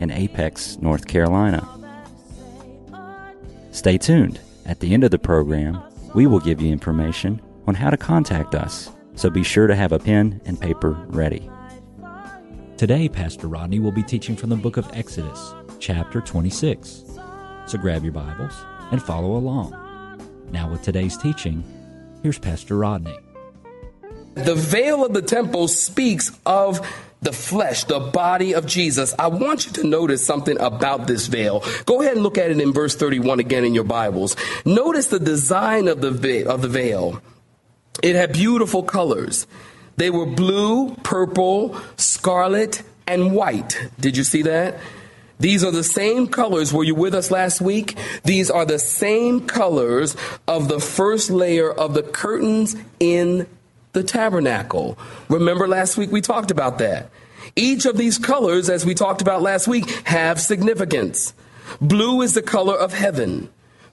in Apex, North Carolina. Stay tuned. At the end of the program, we will give you information on how to contact us, so be sure to have a pen and paper ready. Today, Pastor Rodney will be teaching from the book of Exodus, chapter 26. So grab your Bibles and follow along. Now, with today's teaching, here's Pastor Rodney. The veil of the temple speaks of the flesh, the body of Jesus. I want you to notice something about this veil. Go ahead and look at it in verse 31 again in your Bibles. Notice the design of the veil, of the veil. It had beautiful colors. They were blue, purple, scarlet, and white. Did you see that? These are the same colors. Were you with us last week? These are the same colors of the first layer of the curtains in the tabernacle. Remember last week we talked about that. Each of these colors, as we talked about last week, have significance. Blue is the color of heaven.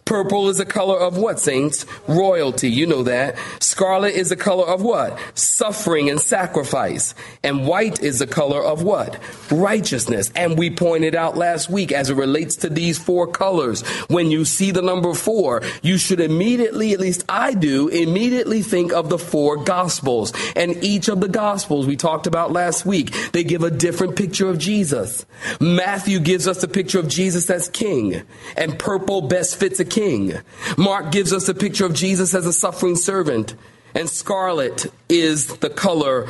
Purple is the color of what, saints? Royalty. You know that. Scarlet is the color of what? Suffering and sacrifice. And white is the color of what? Righteousness. And we pointed out last week as it relates to these four colors. When you see the number four, you should immediately, at least I do, immediately think of the four gospels. And each of the gospels we talked about last week, they give a different picture of Jesus. Matthew gives us the picture of Jesus as king. And purple best fits a king king. Mark gives us a picture of Jesus as a suffering servant, and scarlet is the color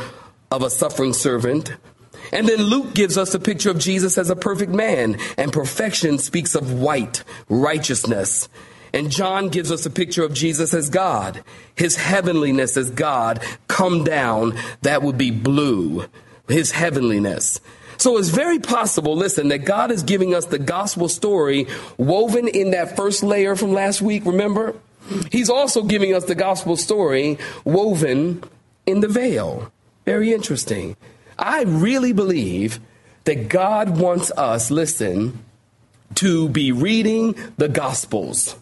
of a suffering servant. And then Luke gives us a picture of Jesus as a perfect man, and perfection speaks of white, righteousness. And John gives us a picture of Jesus as God, his heavenliness as God come down, that would be blue, his heavenliness. So it's very possible, listen, that God is giving us the gospel story woven in that first layer from last week, remember? He's also giving us the gospel story woven in the veil. Very interesting. I really believe that God wants us, listen, to be reading the gospels.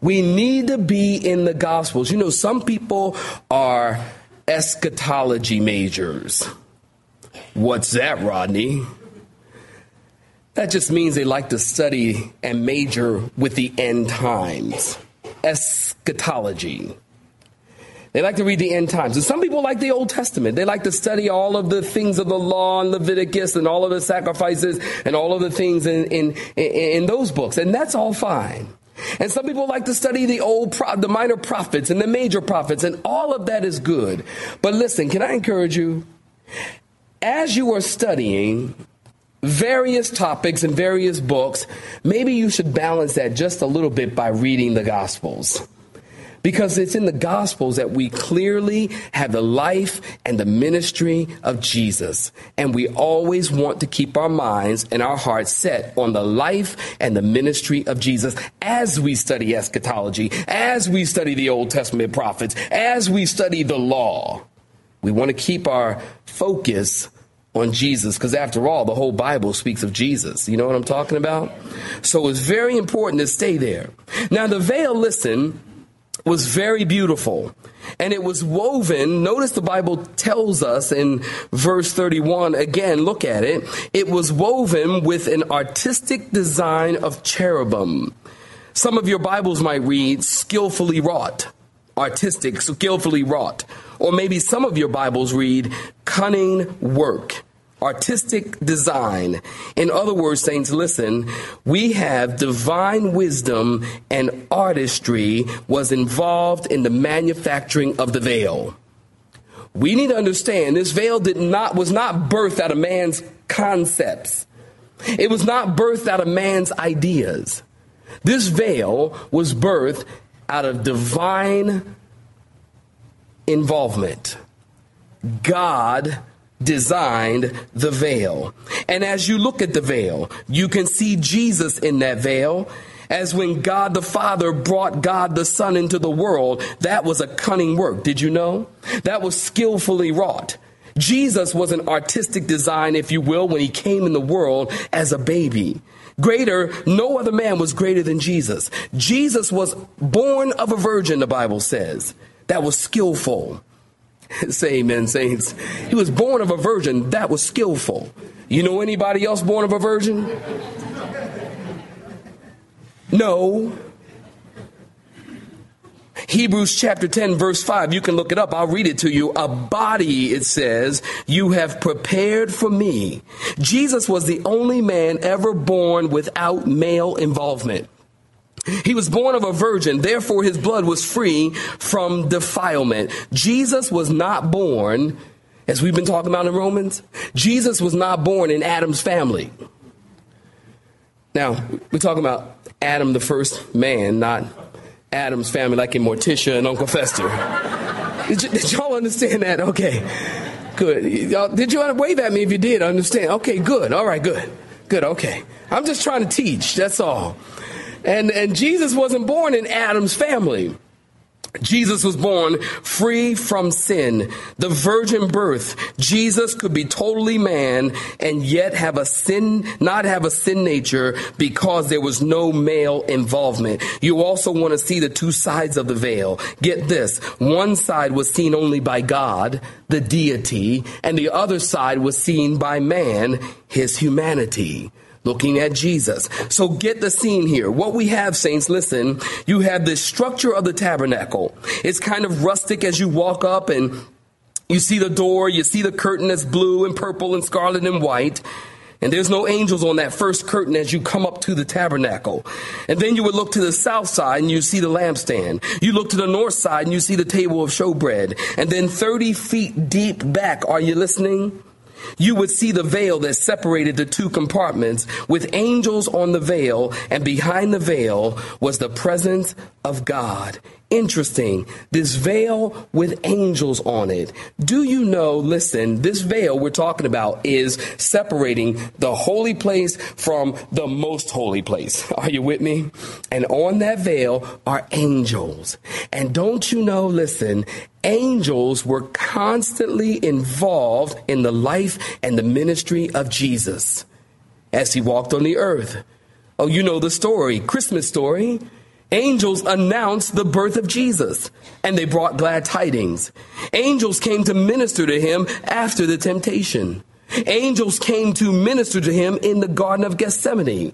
We need to be in the gospels. You know, some people are eschatology majors. What's that, Rodney? That just means they like to study and major with the end times. Eschatology. They like to read the end times. And some people like the Old Testament. They like to study all of the things of the law and Leviticus and all of the sacrifices and all of the things in, in, in, those books. And that's all fine. And some people like to study the old, pro- the minor prophets and the major prophets, and all of that is good. But listen, can I encourage you? As you are studying various topics and various books, maybe you should balance that just a little bit by reading the Gospels. Because it's in the Gospels that we clearly have the life and the ministry of Jesus. And we always want to keep our minds and our hearts set on the life and the ministry of Jesus as we study eschatology, as we study the Old Testament prophets, as we study the law. We want to keep our focus on Jesus because after all, the whole Bible speaks of Jesus. You know what I'm talking about? So it's very important to stay there. Now, the veil, listen, was very beautiful. And it was woven. Notice the Bible tells us in verse 31, again, look at it. It was woven with an artistic design of cherubim. Some of your Bibles might read skillfully wrought, artistic, skillfully wrought. Or maybe some of your Bibles read cunning work artistic design. In other words, saints, listen, we have divine wisdom and artistry was involved in the manufacturing of the veil. We need to understand this veil did not was not birthed out of man's concepts. It was not birthed out of man's ideas. This veil was birthed out of divine involvement. God designed the veil. And as you look at the veil, you can see Jesus in that veil. As when God the Father brought God the Son into the world, that was a cunning work. Did you know? That was skillfully wrought. Jesus was an artistic design, if you will, when he came in the world as a baby. Greater, no other man was greater than Jesus. Jesus was born of a virgin, the Bible says. That was skillful. Say amen, saints. He was born of a virgin. That was skillful. You know anybody else born of a virgin? No. Hebrews chapter 10 verse 5, you can look it up. I'll read it to you. A body, it says, you have prepared for me. Jesus was the only man ever born without male involvement. He was born of a virgin, therefore his blood was free from defilement. Jesus was not born, as we've been talking about in Romans, Jesus was not born in Adam's family. Now, we're talking about Adam, the first man, not Adam's family, like in Morticia and Uncle Fester. did, y- did y'all understand that? Okay, good. Y'all, did you want to wave at me if you did understand? Okay, good. All right, good. Good, okay. I'm just trying to teach, that's all. And, and Jesus wasn't born in Adam's family. Jesus was born free from sin, the virgin birth. Jesus could be totally man and yet have a sin, not have a sin nature because there was no male involvement. You also want to see the two sides of the veil. Get this. One side was seen only by God, the deity, and the other side was seen by man, his humanity looking at Jesus. So get the scene here. What we have, saints, listen, you have this structure of the tabernacle. It's kind of rustic as you walk up and you see the door, you see the curtain that's blue and purple and scarlet and white. And there's no angels on that first curtain as you come up to the tabernacle. And then you would look to the south side and you see the lampstand. You look to the north side and you see the table of showbread. And then 30 feet deep back, are you listening? You would see the veil that separated the two compartments with angels on the veil, and behind the veil was the presence of God. Interesting. This veil with angels on it. Do you know, listen, this veil we're talking about is separating the holy place from the most holy place. Are you with me? And on that veil are angels. And don't you know, listen, angels were constantly involved in the life and the ministry of Jesus as he walked on the earth. Oh, you know the story, Christmas story. Angels announced the birth of Jesus and they brought glad tidings. Angels came to minister to him after the temptation. Angels came to minister to him in the Garden of Gethsemane.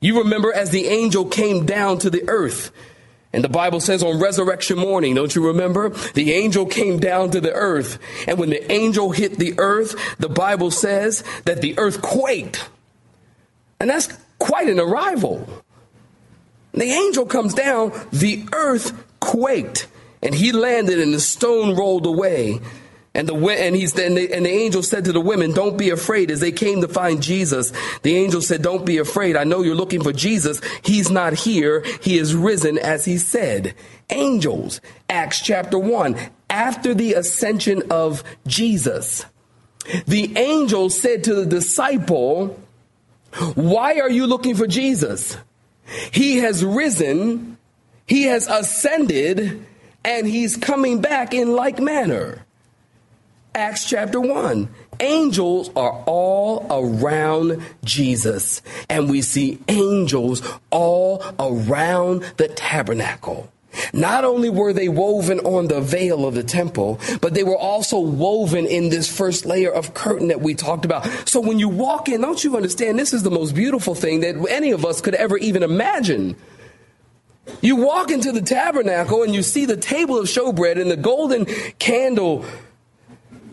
You remember as the angel came down to the earth, and the Bible says on resurrection morning, don't you remember? The angel came down to the earth. And when the angel hit the earth, the Bible says that the earth quaked. And that's quite an arrival. The angel comes down, the earth quaked, and he landed, and the stone rolled away. And the and he's and the, and the angel said to the women, "Don't be afraid." As they came to find Jesus, the angel said, "Don't be afraid. I know you're looking for Jesus. He's not here. He is risen, as he said." Angels, Acts chapter one. After the ascension of Jesus, the angel said to the disciple, "Why are you looking for Jesus?" He has risen, he has ascended, and he's coming back in like manner. Acts chapter 1. Angels are all around Jesus, and we see angels all around the tabernacle. Not only were they woven on the veil of the temple, but they were also woven in this first layer of curtain that we talked about. So when you walk in, don't you understand? This is the most beautiful thing that any of us could ever even imagine. You walk into the tabernacle and you see the table of showbread and the golden candle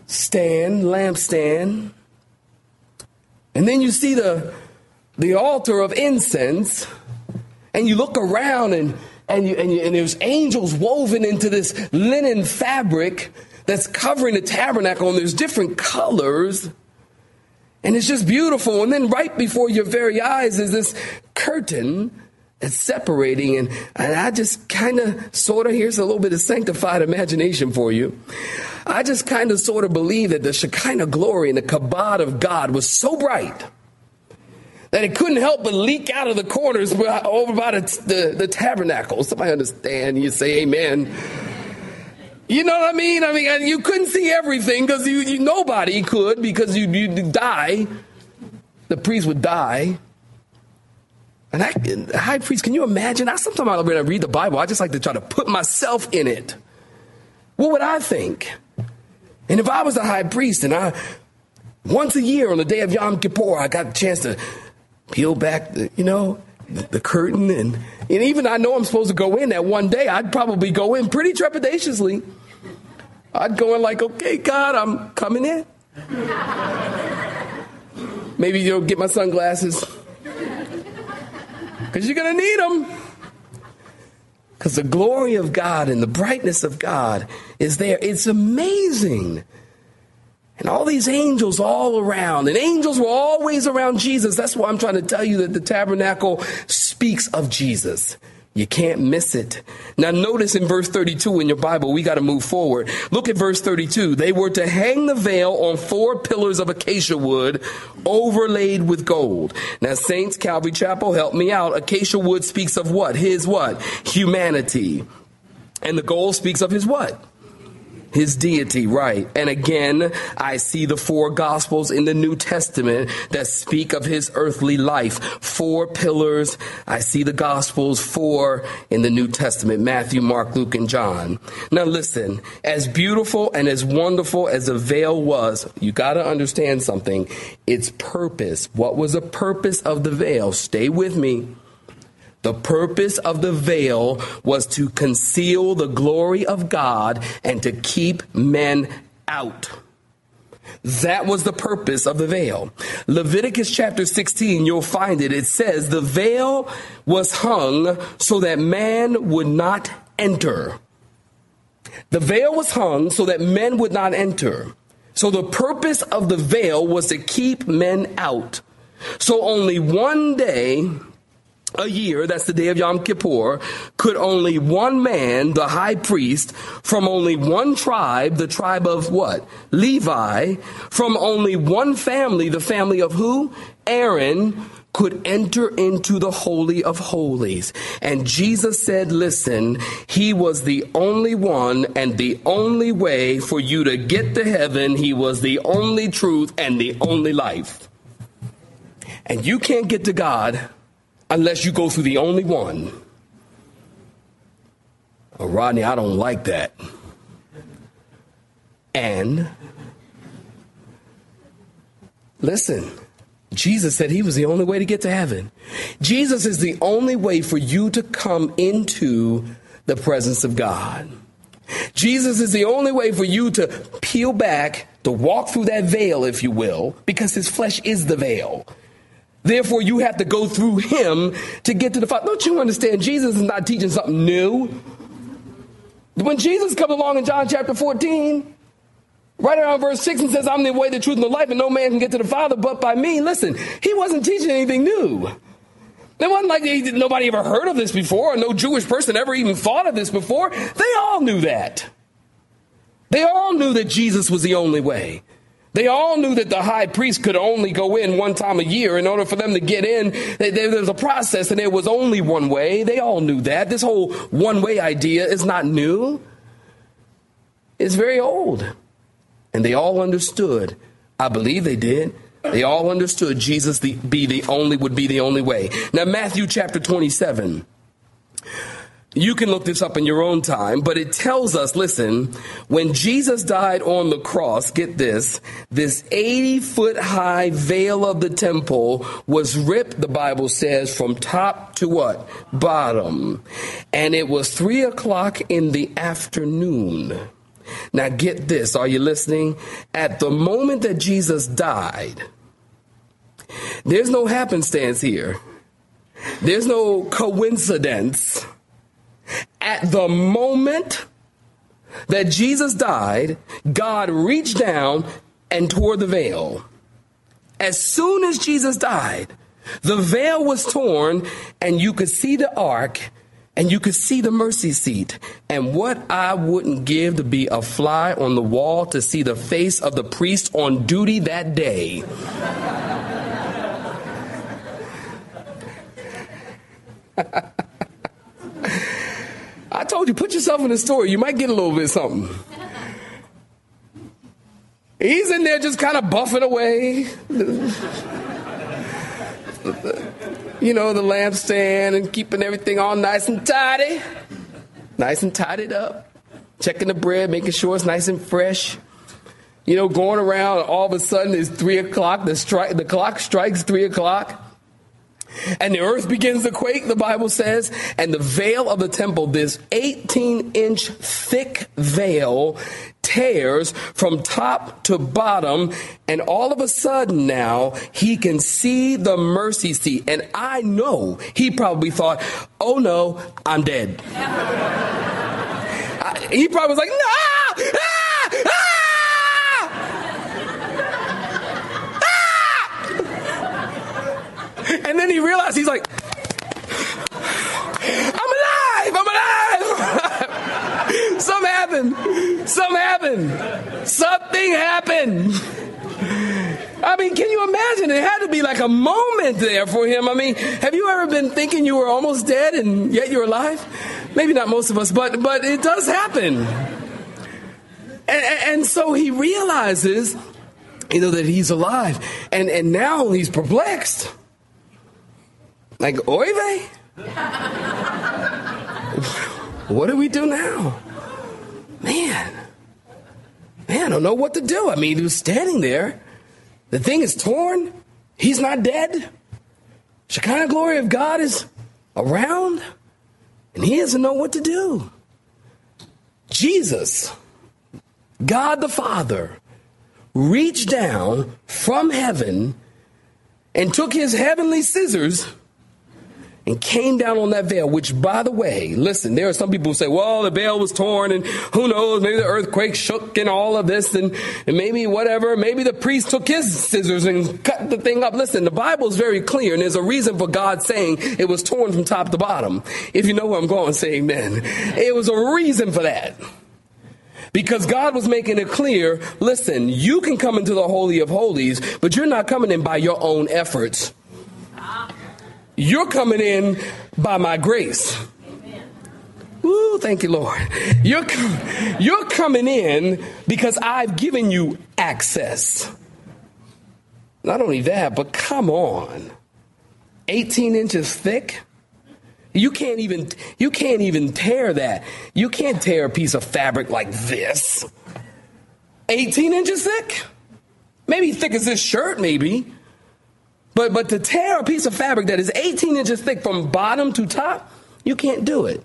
stand, lampstand. And then you see the, the altar of incense. And you look around and, and, you, and, you, and there's angels woven into this linen fabric that's covering the tabernacle. And there's different colors. And it's just beautiful. And then right before your very eyes is this curtain that's separating. And, and I just kind of, sort of, here's a little bit of sanctified imagination for you. I just kind of sort of believe that the Shekinah glory and the kabod of God was so bright that it couldn't help but leak out of the corners over by the, the, the tabernacle. Somebody understand? You say amen. You know what I mean? I mean, you couldn't see everything because you, you, nobody could because you you die. The priest would die. And I, high priest, can you imagine? I sometimes when I read the Bible, I just like to try to put myself in it. What would I think? And if I was the high priest and I, once a year on the day of Yom Kippur, I got a chance to peel back, the, you know, the, the curtain, and, and even I know I'm supposed to go in that one day, I'd probably go in pretty trepidatiously. I'd go in like, okay, God, I'm coming in. Maybe you'll get my sunglasses. Because you're going to need them. Because the glory of God and the brightness of God is there. It's amazing. And all these angels all around, and angels were always around Jesus. That's why I'm trying to tell you that the tabernacle speaks of Jesus. You can't miss it. Now, notice in verse 32 in your Bible, we got to move forward. Look at verse 32. They were to hang the veil on four pillars of acacia wood overlaid with gold. Now, Saints, Calvary Chapel, help me out. Acacia wood speaks of what? His what? Humanity. And the gold speaks of his what? His deity, right. And again, I see the four gospels in the New Testament that speak of his earthly life. Four pillars. I see the gospels, four in the New Testament Matthew, Mark, Luke, and John. Now listen, as beautiful and as wonderful as the veil was, you got to understand something. Its purpose. What was the purpose of the veil? Stay with me. The purpose of the veil was to conceal the glory of God and to keep men out. That was the purpose of the veil. Leviticus chapter 16, you'll find it. It says the veil was hung so that man would not enter. The veil was hung so that men would not enter. So the purpose of the veil was to keep men out. So only one day a year, that's the day of Yom Kippur, could only one man, the high priest, from only one tribe, the tribe of what? Levi, from only one family, the family of who? Aaron, could enter into the Holy of Holies. And Jesus said, listen, he was the only one and the only way for you to get to heaven. He was the only truth and the only life. And you can't get to God unless you go through the only one. Oh, Rodney, I don't like that. And listen, Jesus said he was the only way to get to heaven. Jesus is the only way for you to come into the presence of God. Jesus is the only way for you to peel back, to walk through that veil, if you will, because his flesh is the veil. Therefore, you have to go through him to get to the Father. Don't you understand? Jesus is not teaching something new. When Jesus comes along in John chapter 14, right around verse 6 and says, I'm the way, the truth, and the life, and no man can get to the Father but by me. Listen, he wasn't teaching anything new. It wasn't like he, nobody ever heard of this before, or no Jewish person ever even thought of this before. They all knew that. They all knew that Jesus was the only way. They all knew that the high priest could only go in one time a year. In order for them to get in, there was a process and there was only one way. They all knew that. This whole one way idea is not new, it's very old. And they all understood. I believe they did. They all understood Jesus the, be the only would be the only way. Now Matthew chapter 27 you can look this up in your own time, but it tells us listen, when Jesus died on the cross, get this, this 80 foot high veil of the temple was ripped, the Bible says, from top to what? Bottom. And it was three o'clock in the afternoon. Now get this, are you listening? At the moment that Jesus died, there's no happenstance here. There's no coincidence at the moment that Jesus died, God reached down and tore the veil. As soon as Jesus died, the veil was torn and you could see the ark and you could see the mercy seat. And what I wouldn't give to be a fly on the wall to see the face of the priest on duty that day. I told you, put yourself in the story. You might get a little bit something. He's in there just kind of buffing away. you know, the lampstand and keeping everything all nice and tidy. Nice and tidied up. Checking the bread, making sure it's nice and fresh. You know, going around, all of a sudden it's three o'clock. The, stri- the clock strikes three o'clock. And the earth begins to quake, the Bible says, and the veil of the temple, this 18 inch thick veil, tears from top to bottom. And all of a sudden now, he can see the mercy seat. And I know he probably thought, oh no, I'm dead. I, he probably was like, no! Ah! And then he realized he's like, I'm alive, I'm alive. Something happened. Something happened. Something happened. I mean, can you imagine? It had to be like a moment there for him. I mean, have you ever been thinking you were almost dead and yet you're alive? Maybe not most of us, but but it does happen. And, and so he realizes, you know, that he's alive, and and now he's perplexed. Like, oy vey? what do we do now? Man. Man, I don't know what to do. I mean, he was standing there. The thing is torn. He's not dead. Shekinah glory of God is around. And he doesn't know what to do. Jesus, God the Father, reached down from heaven and took his heavenly scissors and came down on that veil, which, by the way, listen, there are some people who say, well, the veil was torn and who knows, maybe the earthquake shook and all of this and, and maybe whatever. Maybe the priest took his scissors and cut the thing up. Listen, the Bible is very clear and there's a reason for God saying it was torn from top to bottom. If you know where I'm going, say amen. It was a reason for that. Because God was making it clear, listen, you can come into the Holy of Holies, but you're not coming in by your own efforts. You're coming in by my grace. Ooh, thank you, Lord. You're, you're coming in because I've given you access. Not only that, but come on. 18 inches thick? You can't even you can't even tear that. You can't tear a piece of fabric like this. 18 inches thick? Maybe thick as this shirt, maybe. But, but to tear a piece of fabric that is 18 inches thick from bottom to top, you can't do it.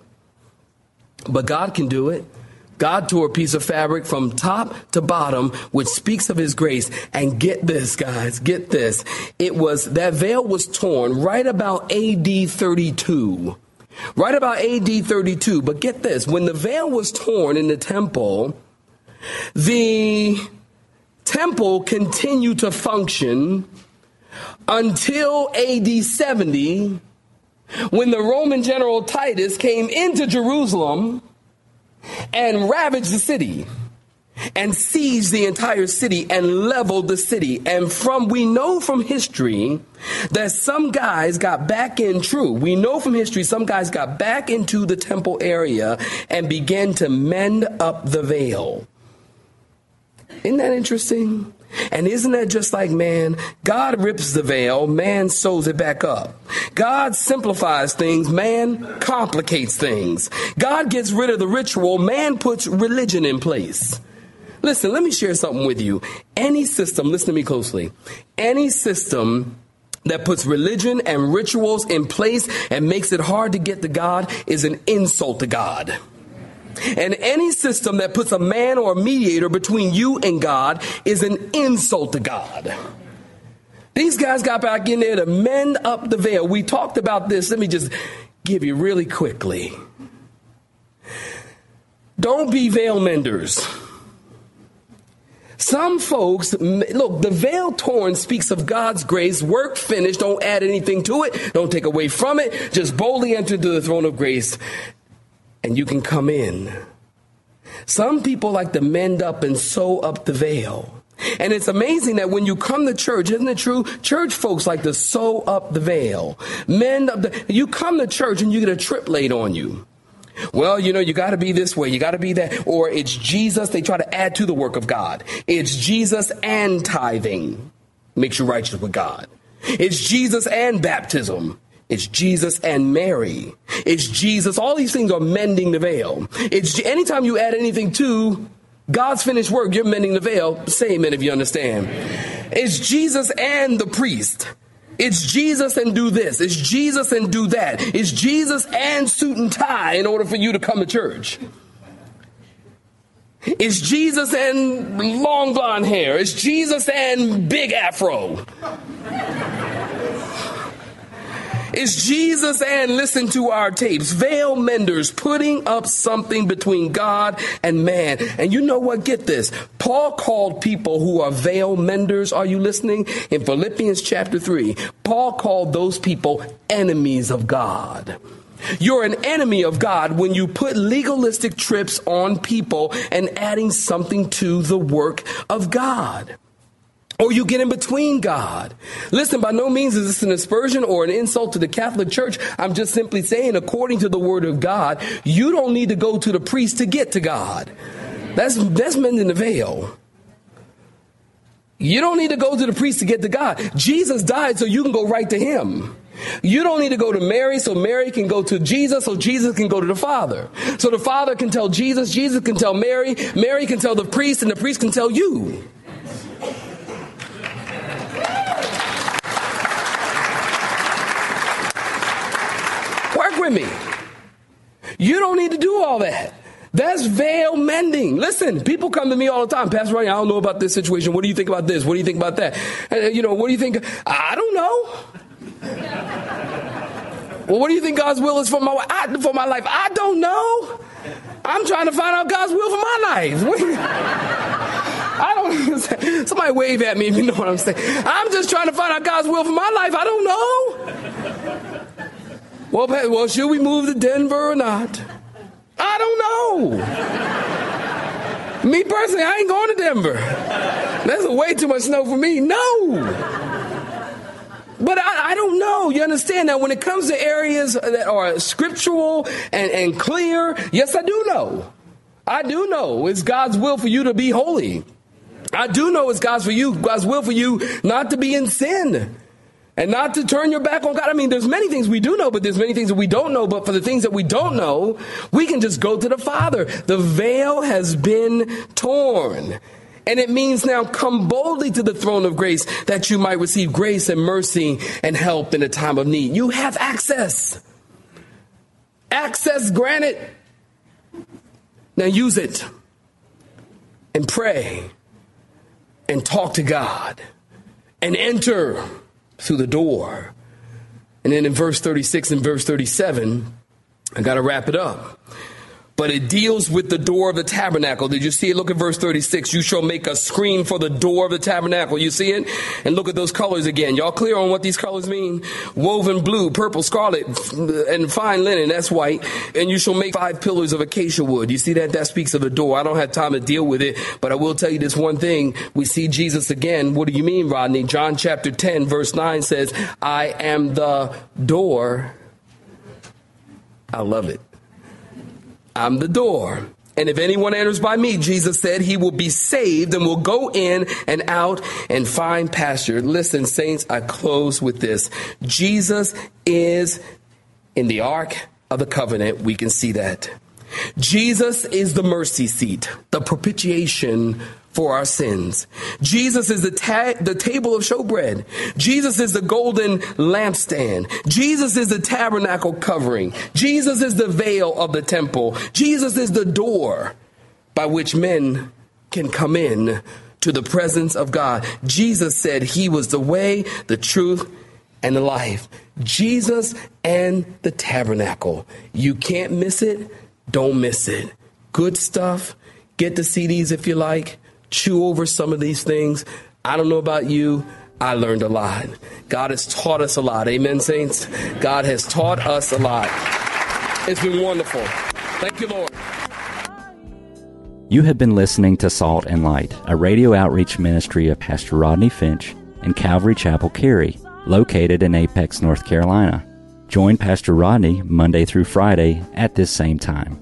But God can do it. God tore a piece of fabric from top to bottom, which speaks of his grace. And get this, guys, get this. It was, that veil was torn right about AD 32. Right about AD 32. But get this, when the veil was torn in the temple, the temple continued to function until AD 70 when the Roman general Titus came into Jerusalem and ravaged the city and seized the entire city and leveled the city. And from, we know from history that some guys got back in, true, we know from history some guys got back into the temple area and began to mend up the veil. Isn't that interesting? And isn't that just like man? God rips the veil, man sews it back up. God simplifies things, man complicates things. God gets rid of the ritual, man puts religion in place. Listen, let me share something with you. Any system, listen to me closely, any system that puts religion and rituals in place and makes it hard to get to God is an insult to God. And any system that puts a man or a mediator between you and God is an insult to God. These guys got back in there to mend up the veil. We talked about this. Let me just give you really quickly. Don't be veil menders. Some folks, look, the veil torn speaks of God's grace, work finished, don't add anything to it, don't take away from it, just boldly enter to the throne of grace, and you can come in. Some people like to mend up and sew up the veil. And it's amazing that when you come to church, isn't it true? Church folks like to sew up the veil, mend up the. You come to church and you get a trip laid on you. Well, you know, you got to be this way, you got to be that. Or it's Jesus, they try to add to the work of God. It's Jesus and tithing makes you righteous with God. It's Jesus and baptism. It's Jesus and Mary. It's Jesus. All these things are mending the veil. It's anytime you add anything to God's finished work, you're mending the veil. Say amen if you understand. It's Jesus and the priest. It's Jesus and do this. It's Jesus and do that. It's Jesus and suit and tie in order for you to come to church. It's Jesus and long blonde hair. It's Jesus and big afro. It's Jesus and listen to our tapes. Veil menders putting up something between God and man. And you know what? Get this. Paul called people who are veil menders. Are you listening? In Philippians chapter 3, Paul called those people enemies of God. You're an enemy of God when you put legalistic trips on people and adding something to the work of God or you get in between God. Listen, by no means is this an aspersion or an insult to the Catholic Church. I'm just simply saying, according to the Word of God, you don't need to go to the priest to get to God. That's, that's mending the veil. You don't need to go to the priest to get to God. Jesus died so you can go right to Him. You don't need to go to Mary so Mary can go to Jesus so Jesus can go to the Father. So the Father can tell Jesus, Jesus can tell Mary, Mary can tell the priest, and the priest can tell you. with me. You don't need to do all that. That's veil mending. Listen, people come to me all the time. Pastor Ryan, I don't know about this situation. What do you think about this? What do you think about that? Uh, you know, what do you think? I don't know. well, what do you think God's will is for my I, for my life? I don't know. I'm trying to find out God's will for my life. I don't. Somebody wave at me if you know what I'm saying. I'm just trying to find out God's will for my life. I don't know. Well, well, should we move to Denver or not? I don't know. me personally, I ain't going to Denver. That's way too much snow for me. No. But I, I, don't know. You understand that when it comes to areas that are scriptural and, and clear, yes, I do know. I do know it's God's will for you to be holy. I do know it's God's for you, God's will for you not to be in sin and not to turn your back on God. I mean, there's many things we do know, but there's many things that we don't know. But for the things that we don't know, we can just go to the Father. The veil has been torn. And it means now come boldly to the throne of grace that you might receive grace and mercy and help in a time of need. You have access. Access granted. Now use it and pray and talk to God and enter through the door. And then in verse 36 and verse 37, I got to wrap it up but it deals with the door of the tabernacle. Did you see it? Look at verse 36. You shall make a screen for the door of the tabernacle. You see it? And look at those colors again. Y'all clear on what these colors mean? Woven blue, purple, scarlet, and fine linen. That's white. And you shall make five pillars of acacia wood. You see that? That speaks of the door. I don't have time to deal with it, but I will tell you this one thing. We see Jesus again. What do you mean, Rodney? John chapter 10, verse 9 says, I am the door. I love it. I'm the door. And if anyone enters by me, Jesus said, he will be saved and will go in and out and find pasture. Listen, saints, I close with this. Jesus is in the ark of the covenant. We can see that. Jesus is the mercy seat, the propitiation for our sins. Jesus is the, ta- the table of showbread. Jesus is the golden lampstand. Jesus is the tabernacle covering. Jesus is the veil of the temple. Jesus is the door by which men can come in to the presence of God. Jesus said he was the way, the truth, and the life. Jesus and the tabernacle. You can't miss it. Don't miss it. Good stuff. Get the CDs if you like chew over some of these things. I don't know about you. I learned a lot. God has taught us a lot. Amen, saints? God has taught us a lot. It's been wonderful. Thank you, Lord. You have been listening to Salt and Light, a radio outreach ministry of Pastor Rodney Finch and Calvary Chapel Cary, located in Apex, North Carolina. Join Pastor Rodney Monday through Friday at this same time.